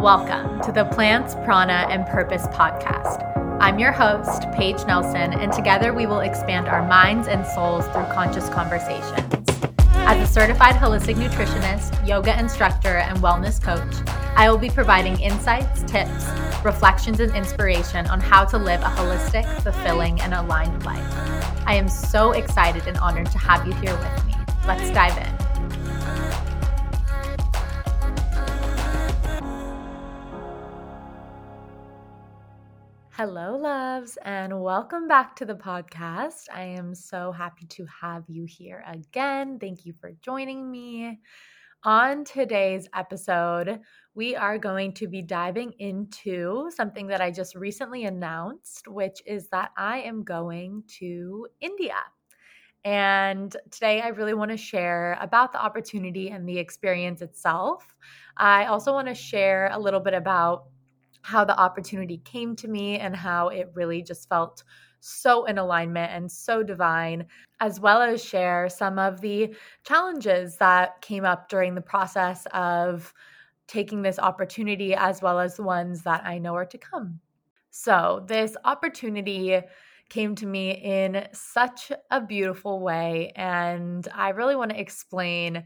Welcome to the Plants, Prana, and Purpose podcast. I'm your host, Paige Nelson, and together we will expand our minds and souls through conscious conversations. As a certified holistic nutritionist, yoga instructor, and wellness coach, I will be providing insights, tips, reflections, and inspiration on how to live a holistic, fulfilling, and aligned life. I am so excited and honored to have you here with me. Let's dive in. Hello, loves, and welcome back to the podcast. I am so happy to have you here again. Thank you for joining me. On today's episode, we are going to be diving into something that I just recently announced, which is that I am going to India. And today, I really want to share about the opportunity and the experience itself. I also want to share a little bit about how the opportunity came to me and how it really just felt so in alignment and so divine, as well as share some of the challenges that came up during the process of taking this opportunity, as well as the ones that I know are to come. So, this opportunity came to me in such a beautiful way, and I really want to explain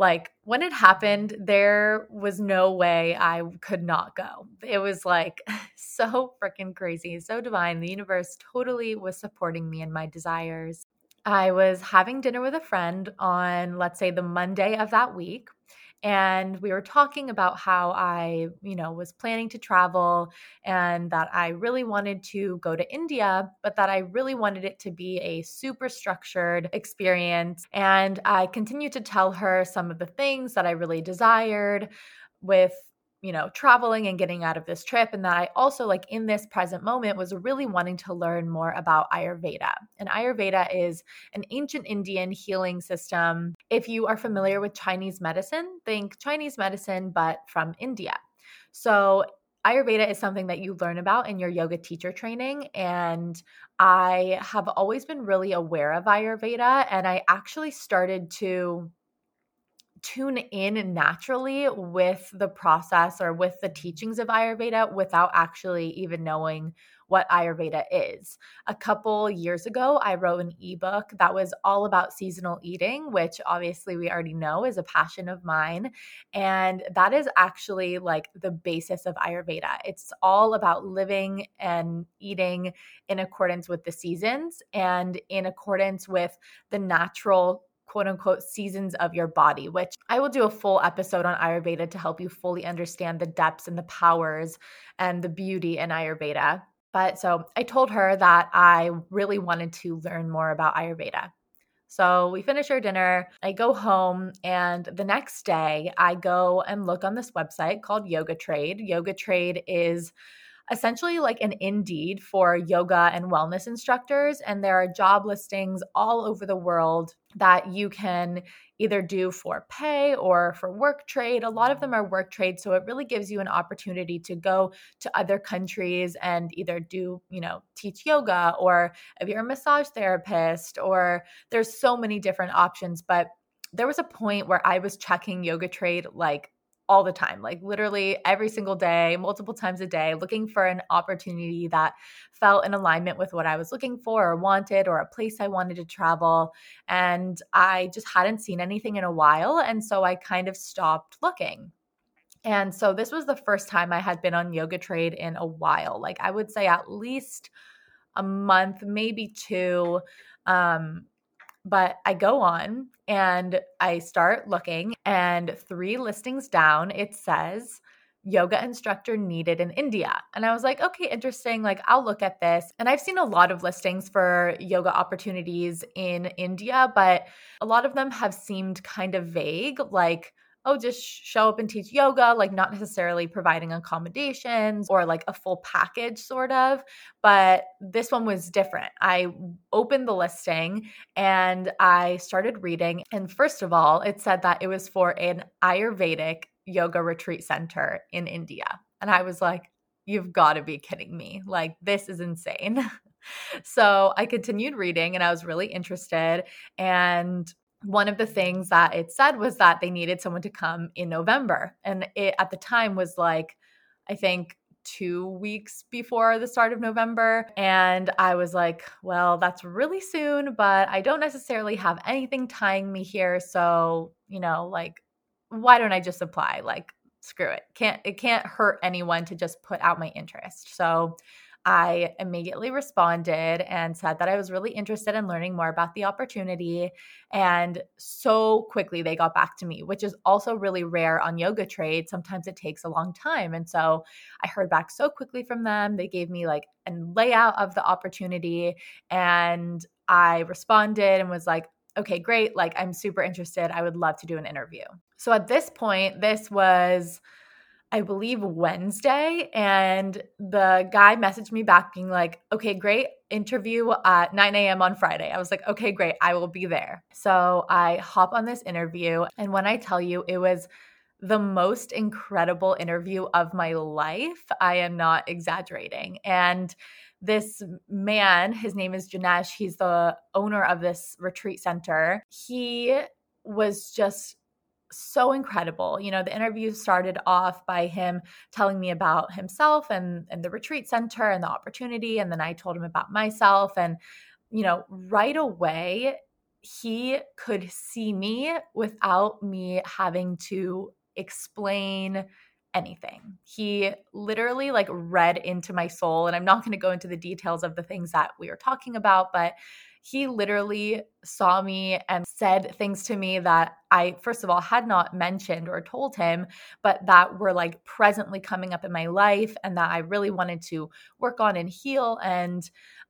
like when it happened there was no way i could not go. It was like so freaking crazy so divine. The universe totally was supporting me and my desires. I was having dinner with a friend on let's say the monday of that week and we were talking about how I, you know, was planning to travel and that I really wanted to go to India, but that I really wanted it to be a super structured experience. And I continued to tell her some of the things that I really desired with you know, traveling and getting out of this trip. And that I also, like in this present moment, was really wanting to learn more about Ayurveda. And Ayurveda is an ancient Indian healing system. If you are familiar with Chinese medicine, think Chinese medicine, but from India. So, Ayurveda is something that you learn about in your yoga teacher training. And I have always been really aware of Ayurveda. And I actually started to tune in naturally with the process or with the teachings of Ayurveda without actually even knowing what Ayurveda is. A couple years ago, I wrote an ebook that was all about seasonal eating, which obviously we already know is a passion of mine. And that is actually like the basis of Ayurveda. It's all about living and eating in accordance with the seasons and in accordance with the natural quote unquote seasons of your body, which I will do a full episode on Ayurveda to help you fully understand the depths and the powers and the beauty in Ayurveda. But so I told her that I really wanted to learn more about Ayurveda. So we finish our dinner. I go home, and the next day I go and look on this website called Yoga Trade. Yoga Trade is essentially like an Indeed for yoga and wellness instructors. And there are job listings all over the world that you can either do for pay or for work trade. A lot of them are work trade. So it really gives you an opportunity to go to other countries and either do, you know, teach yoga or if you're a massage therapist, or there's so many different options. But there was a point where I was checking yoga trade like all the time, like literally every single day, multiple times a day, looking for an opportunity that felt in alignment with what I was looking for or wanted or a place I wanted to travel. And I just hadn't seen anything in a while. And so I kind of stopped looking. And so this was the first time I had been on Yoga Trade in a while. Like I would say at least a month, maybe two. Um, but I go on and I start looking, and three listings down, it says, yoga instructor needed in India. And I was like, okay, interesting. Like, I'll look at this. And I've seen a lot of listings for yoga opportunities in India, but a lot of them have seemed kind of vague. Like, oh, just show up and teach yoga, like not necessarily providing accommodations or like a full package, sort of. But this one was different. I opened the listing and I started reading. And first of all, it said that it was for an Ayurvedic yoga retreat center in India. And I was like, you've got to be kidding me. Like, this is insane. so I continued reading and I was really interested. And one of the things that it said was that they needed someone to come in November. And it at the time was like I think two weeks before the start of November. And I was like, well, that's really soon, but I don't necessarily have anything tying me here. So, you know, like, why don't I just apply? Like, screw it. Can't it can't hurt anyone to just put out my interest. So I immediately responded and said that I was really interested in learning more about the opportunity. And so quickly they got back to me, which is also really rare on yoga trade. Sometimes it takes a long time. And so I heard back so quickly from them. They gave me like a layout of the opportunity. And I responded and was like, okay, great. Like, I'm super interested. I would love to do an interview. So at this point, this was I believe Wednesday, and the guy messaged me back being like, okay, great interview at 9 a.m. on Friday. I was like, okay, great, I will be there. So I hop on this interview, and when I tell you it was the most incredible interview of my life, I am not exaggerating. And this man, his name is Janesh, he's the owner of this retreat center. He was just so incredible. You know, the interview started off by him telling me about himself and and the retreat center and the opportunity and then I told him about myself and you know, right away he could see me without me having to explain anything. He literally like read into my soul and I'm not going to go into the details of the things that we were talking about, but he literally saw me and said things to me that I, first of all, had not mentioned or told him, but that were like presently coming up in my life and that I really wanted to work on and heal. And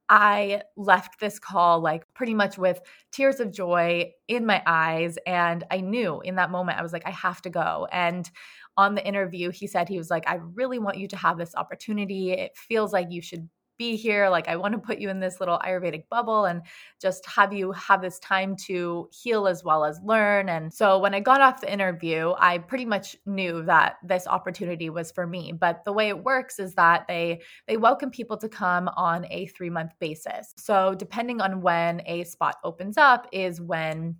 I left this call like pretty much with tears of joy in my eyes. And I knew in that moment, I was like, I have to go. And on the interview, he said, he was like, I really want you to have this opportunity. It feels like you should be here. Like, I want to put you in this little Ayurvedic bubble and just have you have this time to heal as well as learn. And so, when I got off the interview, I pretty much knew that this opportunity was for me. But the way it works is that they they welcome people to come on a three month basis. So, depending on when a spot opens up, is when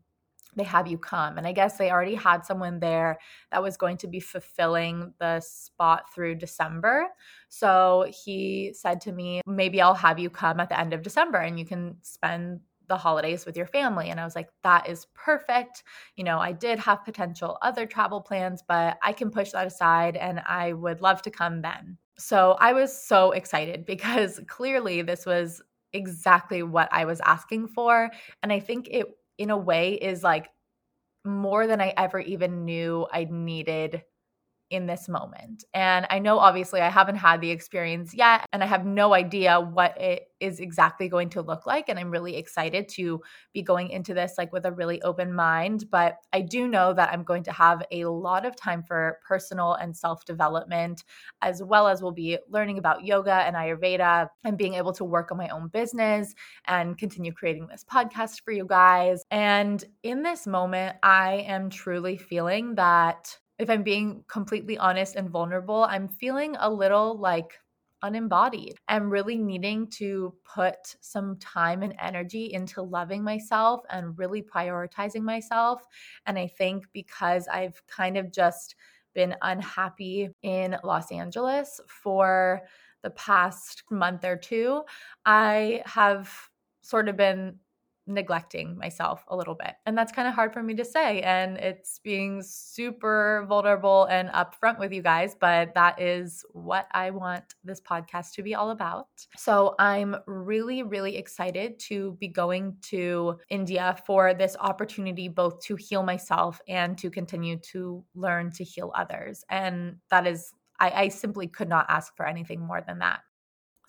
they have you come. And I guess they already had someone there that was going to be fulfilling the spot through December. So he said to me, maybe I'll have you come at the end of December and you can spend the holidays with your family. And I was like, that is perfect. You know, I did have potential other travel plans, but I can push that aside and I would love to come then. So I was so excited because clearly this was exactly what I was asking for. And I think it in a way is like more than I ever even knew I needed in this moment. And I know obviously I haven't had the experience yet and I have no idea what it is exactly going to look like and I'm really excited to be going into this like with a really open mind, but I do know that I'm going to have a lot of time for personal and self-development as well as we'll be learning about yoga and ayurveda and being able to work on my own business and continue creating this podcast for you guys. And in this moment, I am truly feeling that if I'm being completely honest and vulnerable, I'm feeling a little like unembodied. I'm really needing to put some time and energy into loving myself and really prioritizing myself. And I think because I've kind of just been unhappy in Los Angeles for the past month or two, I have sort of been neglecting myself a little bit. And that's kind of hard for me to say. And it's being super vulnerable and upfront with you guys, but that is what I want this podcast to be all about. So I'm really, really excited to be going to India for this opportunity, both to heal myself and to continue to learn to heal others. And that is, I, I simply could not ask for anything more than that.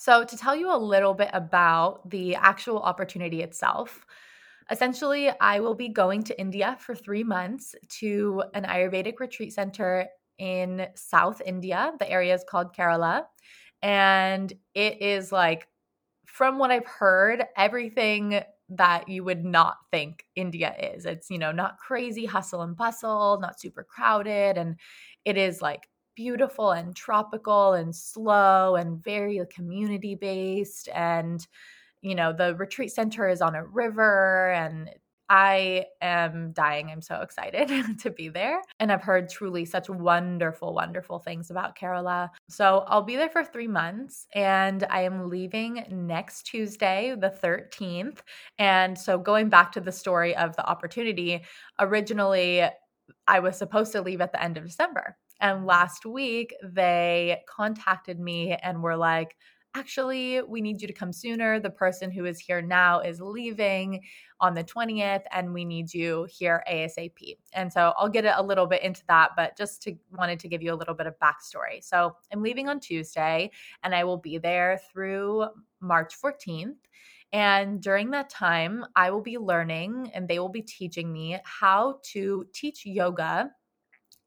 So, to tell you a little bit about the actual opportunity itself, essentially, I will be going to India for three months to an Ayurvedic retreat center in South India. The area is called Kerala. And it is like, from what I've heard, everything that you would not think India is. It's, you know, not crazy hustle and bustle, not super crowded. And it is like beautiful and tropical and slow and very uh, community based and you know the retreat center is on a river and I am dying. I'm so excited to be there. And I've heard truly such wonderful, wonderful things about Kerala. So I'll be there for three months and I am leaving next Tuesday, the 13th. And so going back to the story of the opportunity, originally I was supposed to leave at the end of December. And last week, they contacted me and were like, actually, we need you to come sooner. The person who is here now is leaving on the 20th, and we need you here ASAP. And so I'll get a little bit into that, but just to wanted to give you a little bit of backstory. So I'm leaving on Tuesday, and I will be there through March 14th. And during that time, I will be learning and they will be teaching me how to teach yoga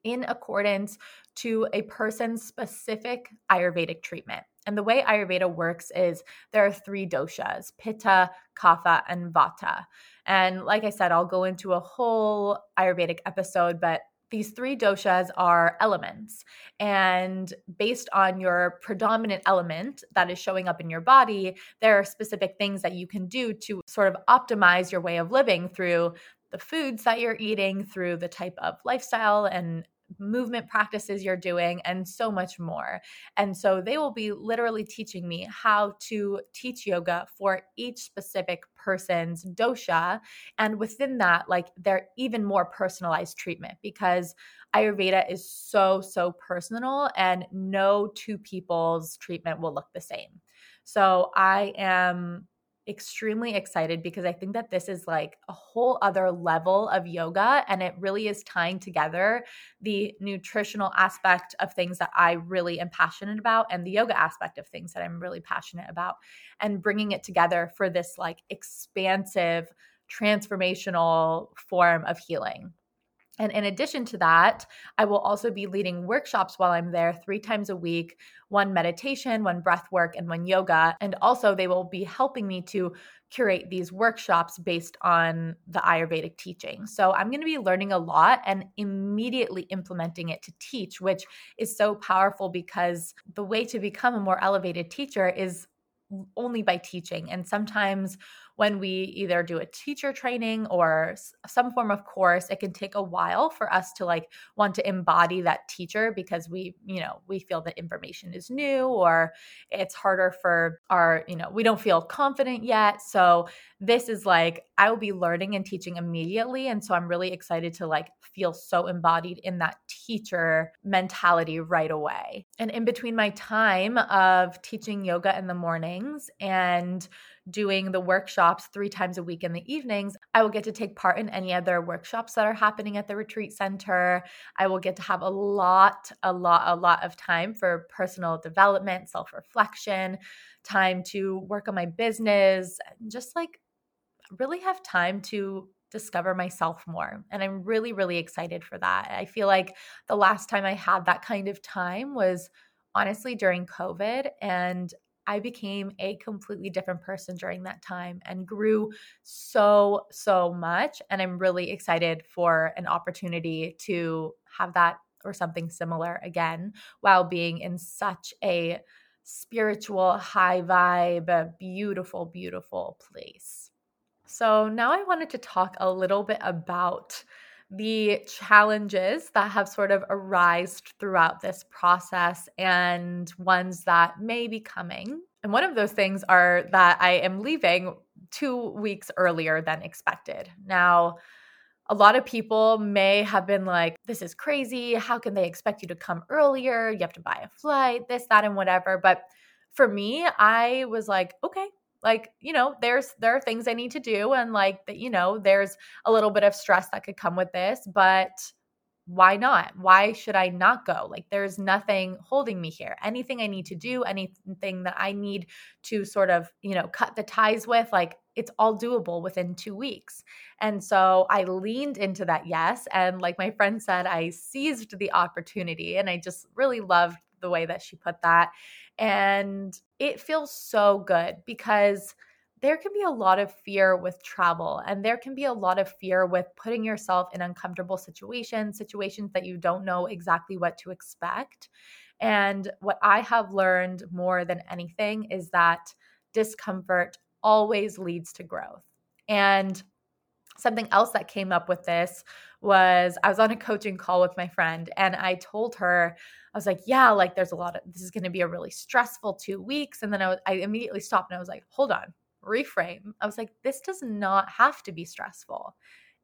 in accordance to a person's specific Ayurvedic treatment. And the way Ayurveda works is there are three doshas Pitta, Kapha, and Vata. And like I said, I'll go into a whole Ayurvedic episode, but these three doshas are elements. And based on your predominant element that is showing up in your body, there are specific things that you can do to sort of optimize your way of living through the foods that you're eating, through the type of lifestyle and movement practices you're doing, and so much more. And so they will be literally teaching me how to teach yoga for each specific person's dosha. And within that, like they're even more personalized treatment because Ayurveda is so, so personal and no two people's treatment will look the same. So I am extremely excited because I think that this is like a whole other level of yoga and it really is tying together the nutritional aspect of things that I really am passionate about and the yoga aspect of things that I'm really passionate about and bringing it together for this like expansive transformational form of healing. And in addition to that, I will also be leading workshops while I'm there three times a week one meditation, one breath work, and one yoga. And also, they will be helping me to curate these workshops based on the Ayurvedic teaching. So I'm going to be learning a lot and immediately implementing it to teach, which is so powerful because the way to become a more elevated teacher is only by teaching. And sometimes when we either do a teacher training or some form of course it can take a while for us to like want to embody that teacher because we you know we feel that information is new or it's harder for our you know we don't feel confident yet. So this is like i will be learning and teaching immediately and so i'm really excited to like feel so embodied in that teacher mentality right away. And in between my time of teaching yoga in the mornings and doing the workshops three times a week in the evenings, I will get to take part in any other workshops that are happening at the retreat center. I will get to have a lot, a lot, a lot of time for personal development, self reflection, time to work on my business, and just like really have time to discover myself more. And I'm really, really excited for that. I feel like the last time I had that kind of time was honestly during COVID. And I became a completely different person during that time and grew so, so much. And I'm really excited for an opportunity to have that or something similar again while being in such a spiritual, high vibe, beautiful, beautiful place. So now I wanted to talk a little bit about the challenges that have sort of arisen throughout this process and ones that may be coming. And one of those things are that I am leaving two weeks earlier than expected. Now, a lot of people may have been like, this is crazy. How can they expect you to come earlier? You have to buy a flight, this, that, and whatever. But for me, I was like, okay, like you know there's there are things i need to do and like that you know there's a little bit of stress that could come with this but why not? Why should i not go? Like there's nothing holding me here. Anything i need to do anything that i need to sort of you know cut the ties with like it's all doable within 2 weeks. And so i leaned into that yes and like my friend said i seized the opportunity and i just really loved the way that she put that and it feels so good because there can be a lot of fear with travel and there can be a lot of fear with putting yourself in uncomfortable situations, situations that you don't know exactly what to expect. And what I have learned more than anything is that discomfort always leads to growth. And something else that came up with this was I was on a coaching call with my friend and I told her, I was like, yeah, like there's a lot of this is going to be a really stressful two weeks. And then I, was, I immediately stopped and I was like, hold on, reframe. I was like, this does not have to be stressful.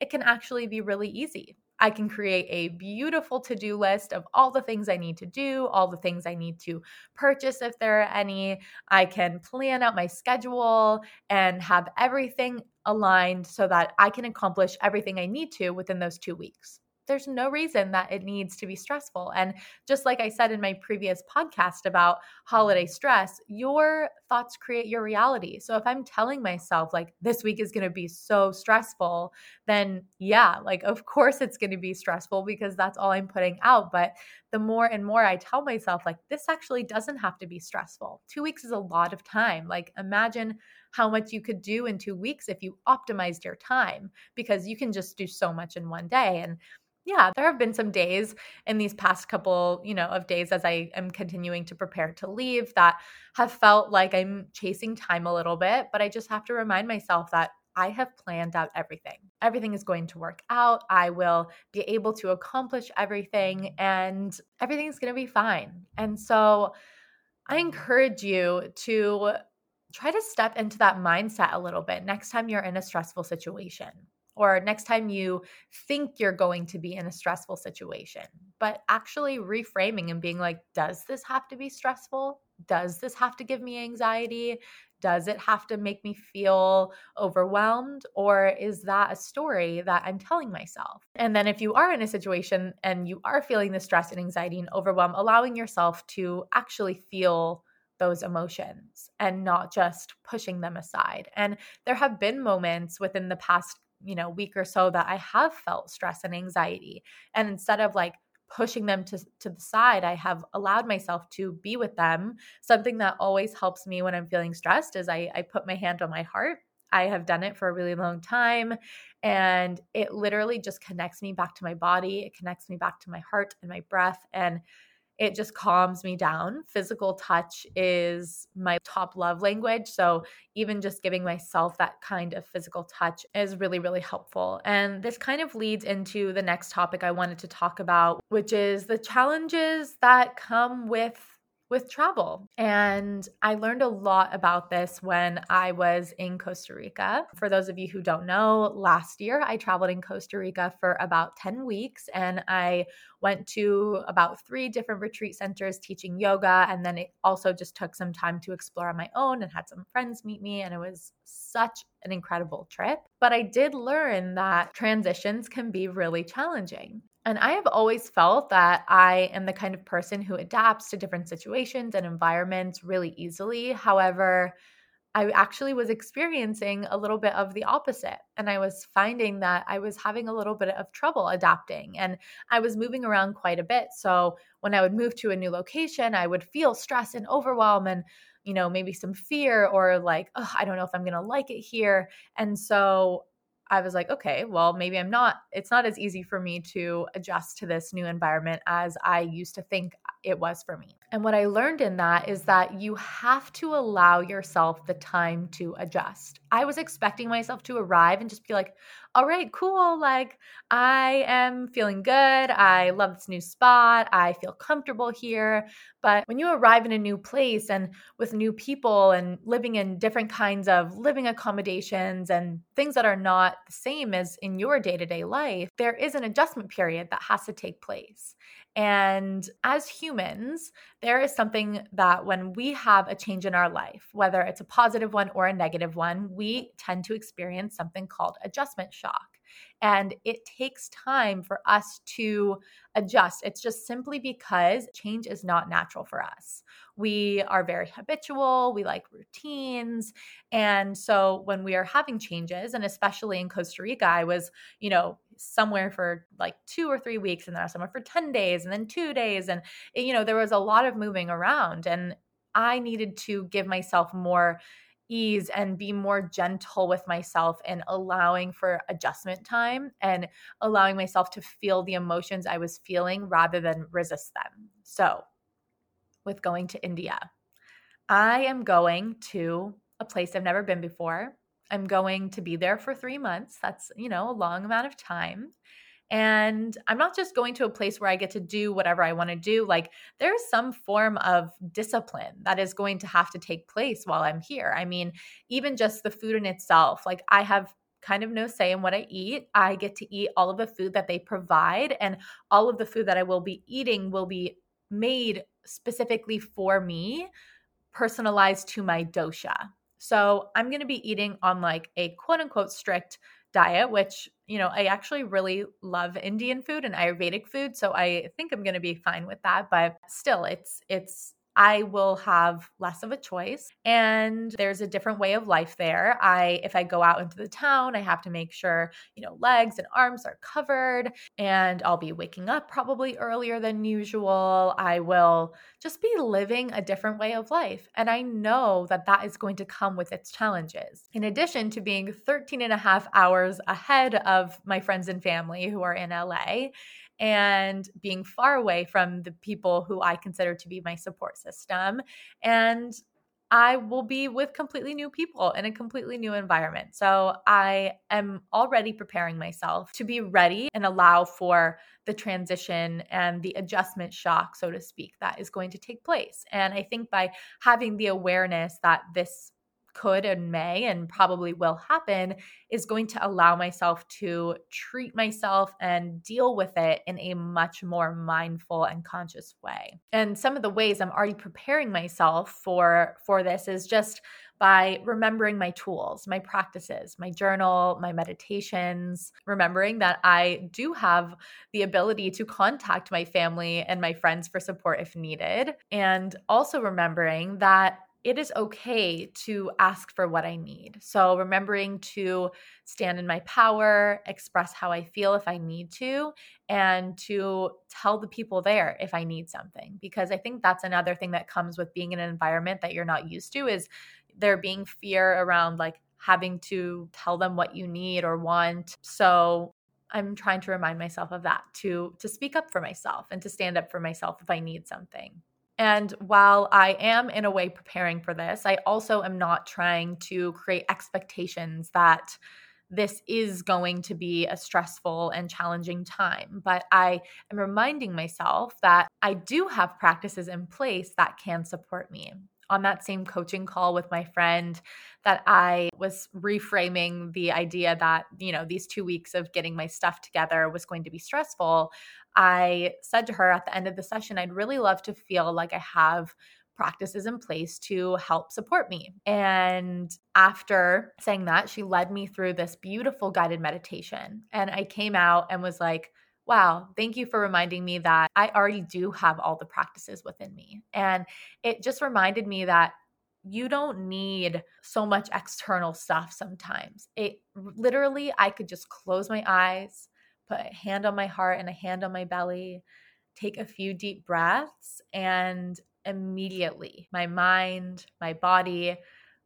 It can actually be really easy. I can create a beautiful to do list of all the things I need to do, all the things I need to purchase if there are any. I can plan out my schedule and have everything aligned so that I can accomplish everything I need to within those two weeks there's no reason that it needs to be stressful. And just like I said in my previous podcast about holiday stress, your thoughts create your reality. So if I'm telling myself, like, this week is going to be so stressful, then yeah, like, of course it's going to be stressful because that's all I'm putting out. But the more and more I tell myself, like, this actually doesn't have to be stressful. Two weeks is a lot of time. Like, imagine how much you could do in two weeks if you optimized your time because you can just do so much in one day. And yeah, there have been some days in these past couple, you know, of days as I am continuing to prepare to leave that have felt like I'm chasing time a little bit, but I just have to remind myself that I have planned out everything. Everything is going to work out. I will be able to accomplish everything and everything's going to be fine. And so I encourage you to try to step into that mindset a little bit next time you're in a stressful situation or next time you think you're going to be in a stressful situation, but actually reframing and being like, does this have to be stressful? Does this have to give me anxiety? Does it have to make me feel overwhelmed? Or is that a story that I'm telling myself? And then, if you are in a situation and you are feeling the stress and anxiety and overwhelm, allowing yourself to actually feel those emotions and not just pushing them aside. And there have been moments within the past you know week or so that i have felt stress and anxiety and instead of like pushing them to, to the side i have allowed myself to be with them. Something that always helps me when i'm feeling stressed is i, I put my hand on my heart. I have done it for a really long time and it literally just connects me back to my body. It connects me back to my heart and my breath and it just calms me down. Physical touch is my top love language. So, even just giving myself that kind of physical touch is really, really helpful. And this kind of leads into the next topic I wanted to talk about, which is the challenges that come with with travel. And I learned a lot about this when I was in Costa Rica. For those of you who don't know, last year I traveled in Costa Rica for about 10 weeks and I went to about three different retreat centers teaching yoga. And then it also just took some time to explore on my own and had some friends meet me. And it was such an incredible trip. But I did learn that transitions can be really challenging. And I have always felt that I am the kind of person who adapts to different situations and environments really easily. However, I actually was experiencing a little bit of the opposite. And I was finding that I was having a little bit of trouble adapting and I was moving around quite a bit. So when I would move to a new location, I would feel stress and overwhelm and, you know, maybe some fear or like, oh, I don't know if I'm going to like it here. And so I was like, okay, well, maybe I'm not, it's not as easy for me to adjust to this new environment as I used to think it was for me. And what I learned in that is that you have to allow yourself the time to adjust. I was expecting myself to arrive and just be like, all right, cool. Like, I am feeling good. I love this new spot. I feel comfortable here. But when you arrive in a new place and with new people and living in different kinds of living accommodations and things that are not the same as in your day to day life, there is an adjustment period that has to take place. And as humans, there is something that when we have a change in our life, whether it's a positive one or a negative one, we tend to experience something called adjustment shock. And it takes time for us to adjust. It's just simply because change is not natural for us. We are very habitual, we like routines. And so when we are having changes, and especially in Costa Rica, I was, you know, somewhere for like two or three weeks and then I was somewhere for 10 days and then two days. And, eh, you know, there was a lot of moving around. And I needed to give myself more ease and be more gentle with myself and allowing for adjustment time and allowing myself to feel the emotions I was feeling rather than resist them. So, with going to India, I am going to a place I've never been before. I'm going to be there for three months. That's, you know, a long amount of time. And I'm not just going to a place where I get to do whatever I want to do. Like, there's some form of discipline that is going to have to take place while I'm here. I mean, even just the food in itself, like, I have kind of no say in what I eat. I get to eat all of the food that they provide, and all of the food that I will be eating will be made specifically for me, personalized to my dosha. So I'm going to be eating on like a quote unquote strict diet, which, you know, I actually really love Indian food and Ayurvedic food. So I think I'm going to be fine with that. But still, it's, it's, I will have less of a choice and there's a different way of life there. I if I go out into the town, I have to make sure, you know, legs and arms are covered and I'll be waking up probably earlier than usual. I will just be living a different way of life and I know that that is going to come with its challenges. In addition to being 13 and a half hours ahead of my friends and family who are in LA and being far away from the people who I consider to be my support system. And I will be with completely new people in a completely new environment. So I am already preparing myself to be ready and allow for the transition and the adjustment shock, so to speak, that is going to take place. And I think by having the awareness that this could and may and probably will happen is going to allow myself to treat myself and deal with it in a much more mindful and conscious way. And some of the ways I'm already preparing myself for for this is just by remembering my tools, my practices, my journal, my meditations, remembering that I do have the ability to contact my family and my friends for support if needed, and also remembering that it is okay to ask for what I need. So, remembering to stand in my power, express how I feel if I need to, and to tell the people there if I need something. Because I think that's another thing that comes with being in an environment that you're not used to is there being fear around like having to tell them what you need or want. So, I'm trying to remind myself of that to to speak up for myself and to stand up for myself if I need something. And while I am in a way preparing for this, I also am not trying to create expectations that this is going to be a stressful and challenging time. But I am reminding myself that I do have practices in place that can support me. On that same coaching call with my friend, that I was reframing the idea that, you know, these two weeks of getting my stuff together was going to be stressful. I said to her at the end of the session, I'd really love to feel like I have practices in place to help support me. And after saying that, she led me through this beautiful guided meditation. And I came out and was like, wow, thank you for reminding me that I already do have all the practices within me. And it just reminded me that you don't need so much external stuff sometimes. It literally, I could just close my eyes put a hand on my heart and a hand on my belly, take a few deep breaths, and immediately my mind, my body,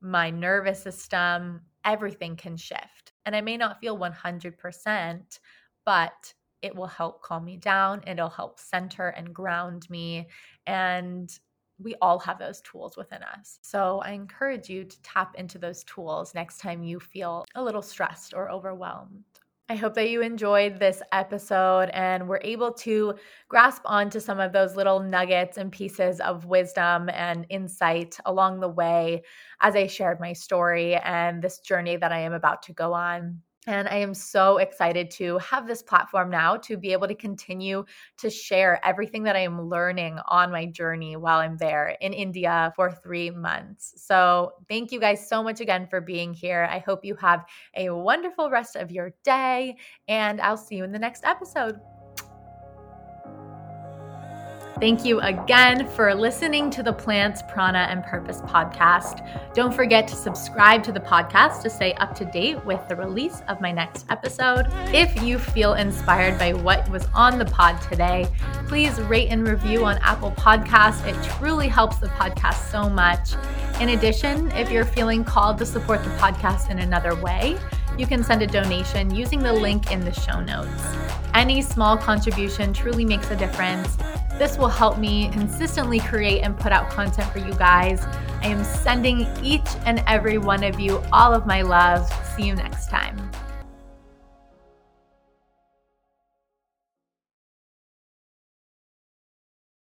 my nervous system, everything can shift. And I may not feel 100%, but it will help calm me down. It'll help center and ground me. And we all have those tools within us. So I encourage you to tap into those tools next time you feel a little stressed or overwhelmed. I hope that you enjoyed this episode and were able to grasp onto some of those little nuggets and pieces of wisdom and insight along the way as I shared my story and this journey that I am about to go on. And I am so excited to have this platform now to be able to continue to share everything that I am learning on my journey while I'm there in India for three months. So, thank you guys so much again for being here. I hope you have a wonderful rest of your day, and I'll see you in the next episode. Thank you again for listening to the Plants, Prana, and Purpose podcast. Don't forget to subscribe to the podcast to stay up to date with the release of my next episode. If you feel inspired by what was on the pod today, please rate and review on Apple Podcasts. It truly helps the podcast so much. In addition, if you're feeling called to support the podcast in another way, you can send a donation using the link in the show notes. Any small contribution truly makes a difference This will help me consistently create and put out content for you guys. I am sending each and every one of you all of my love. See you next time.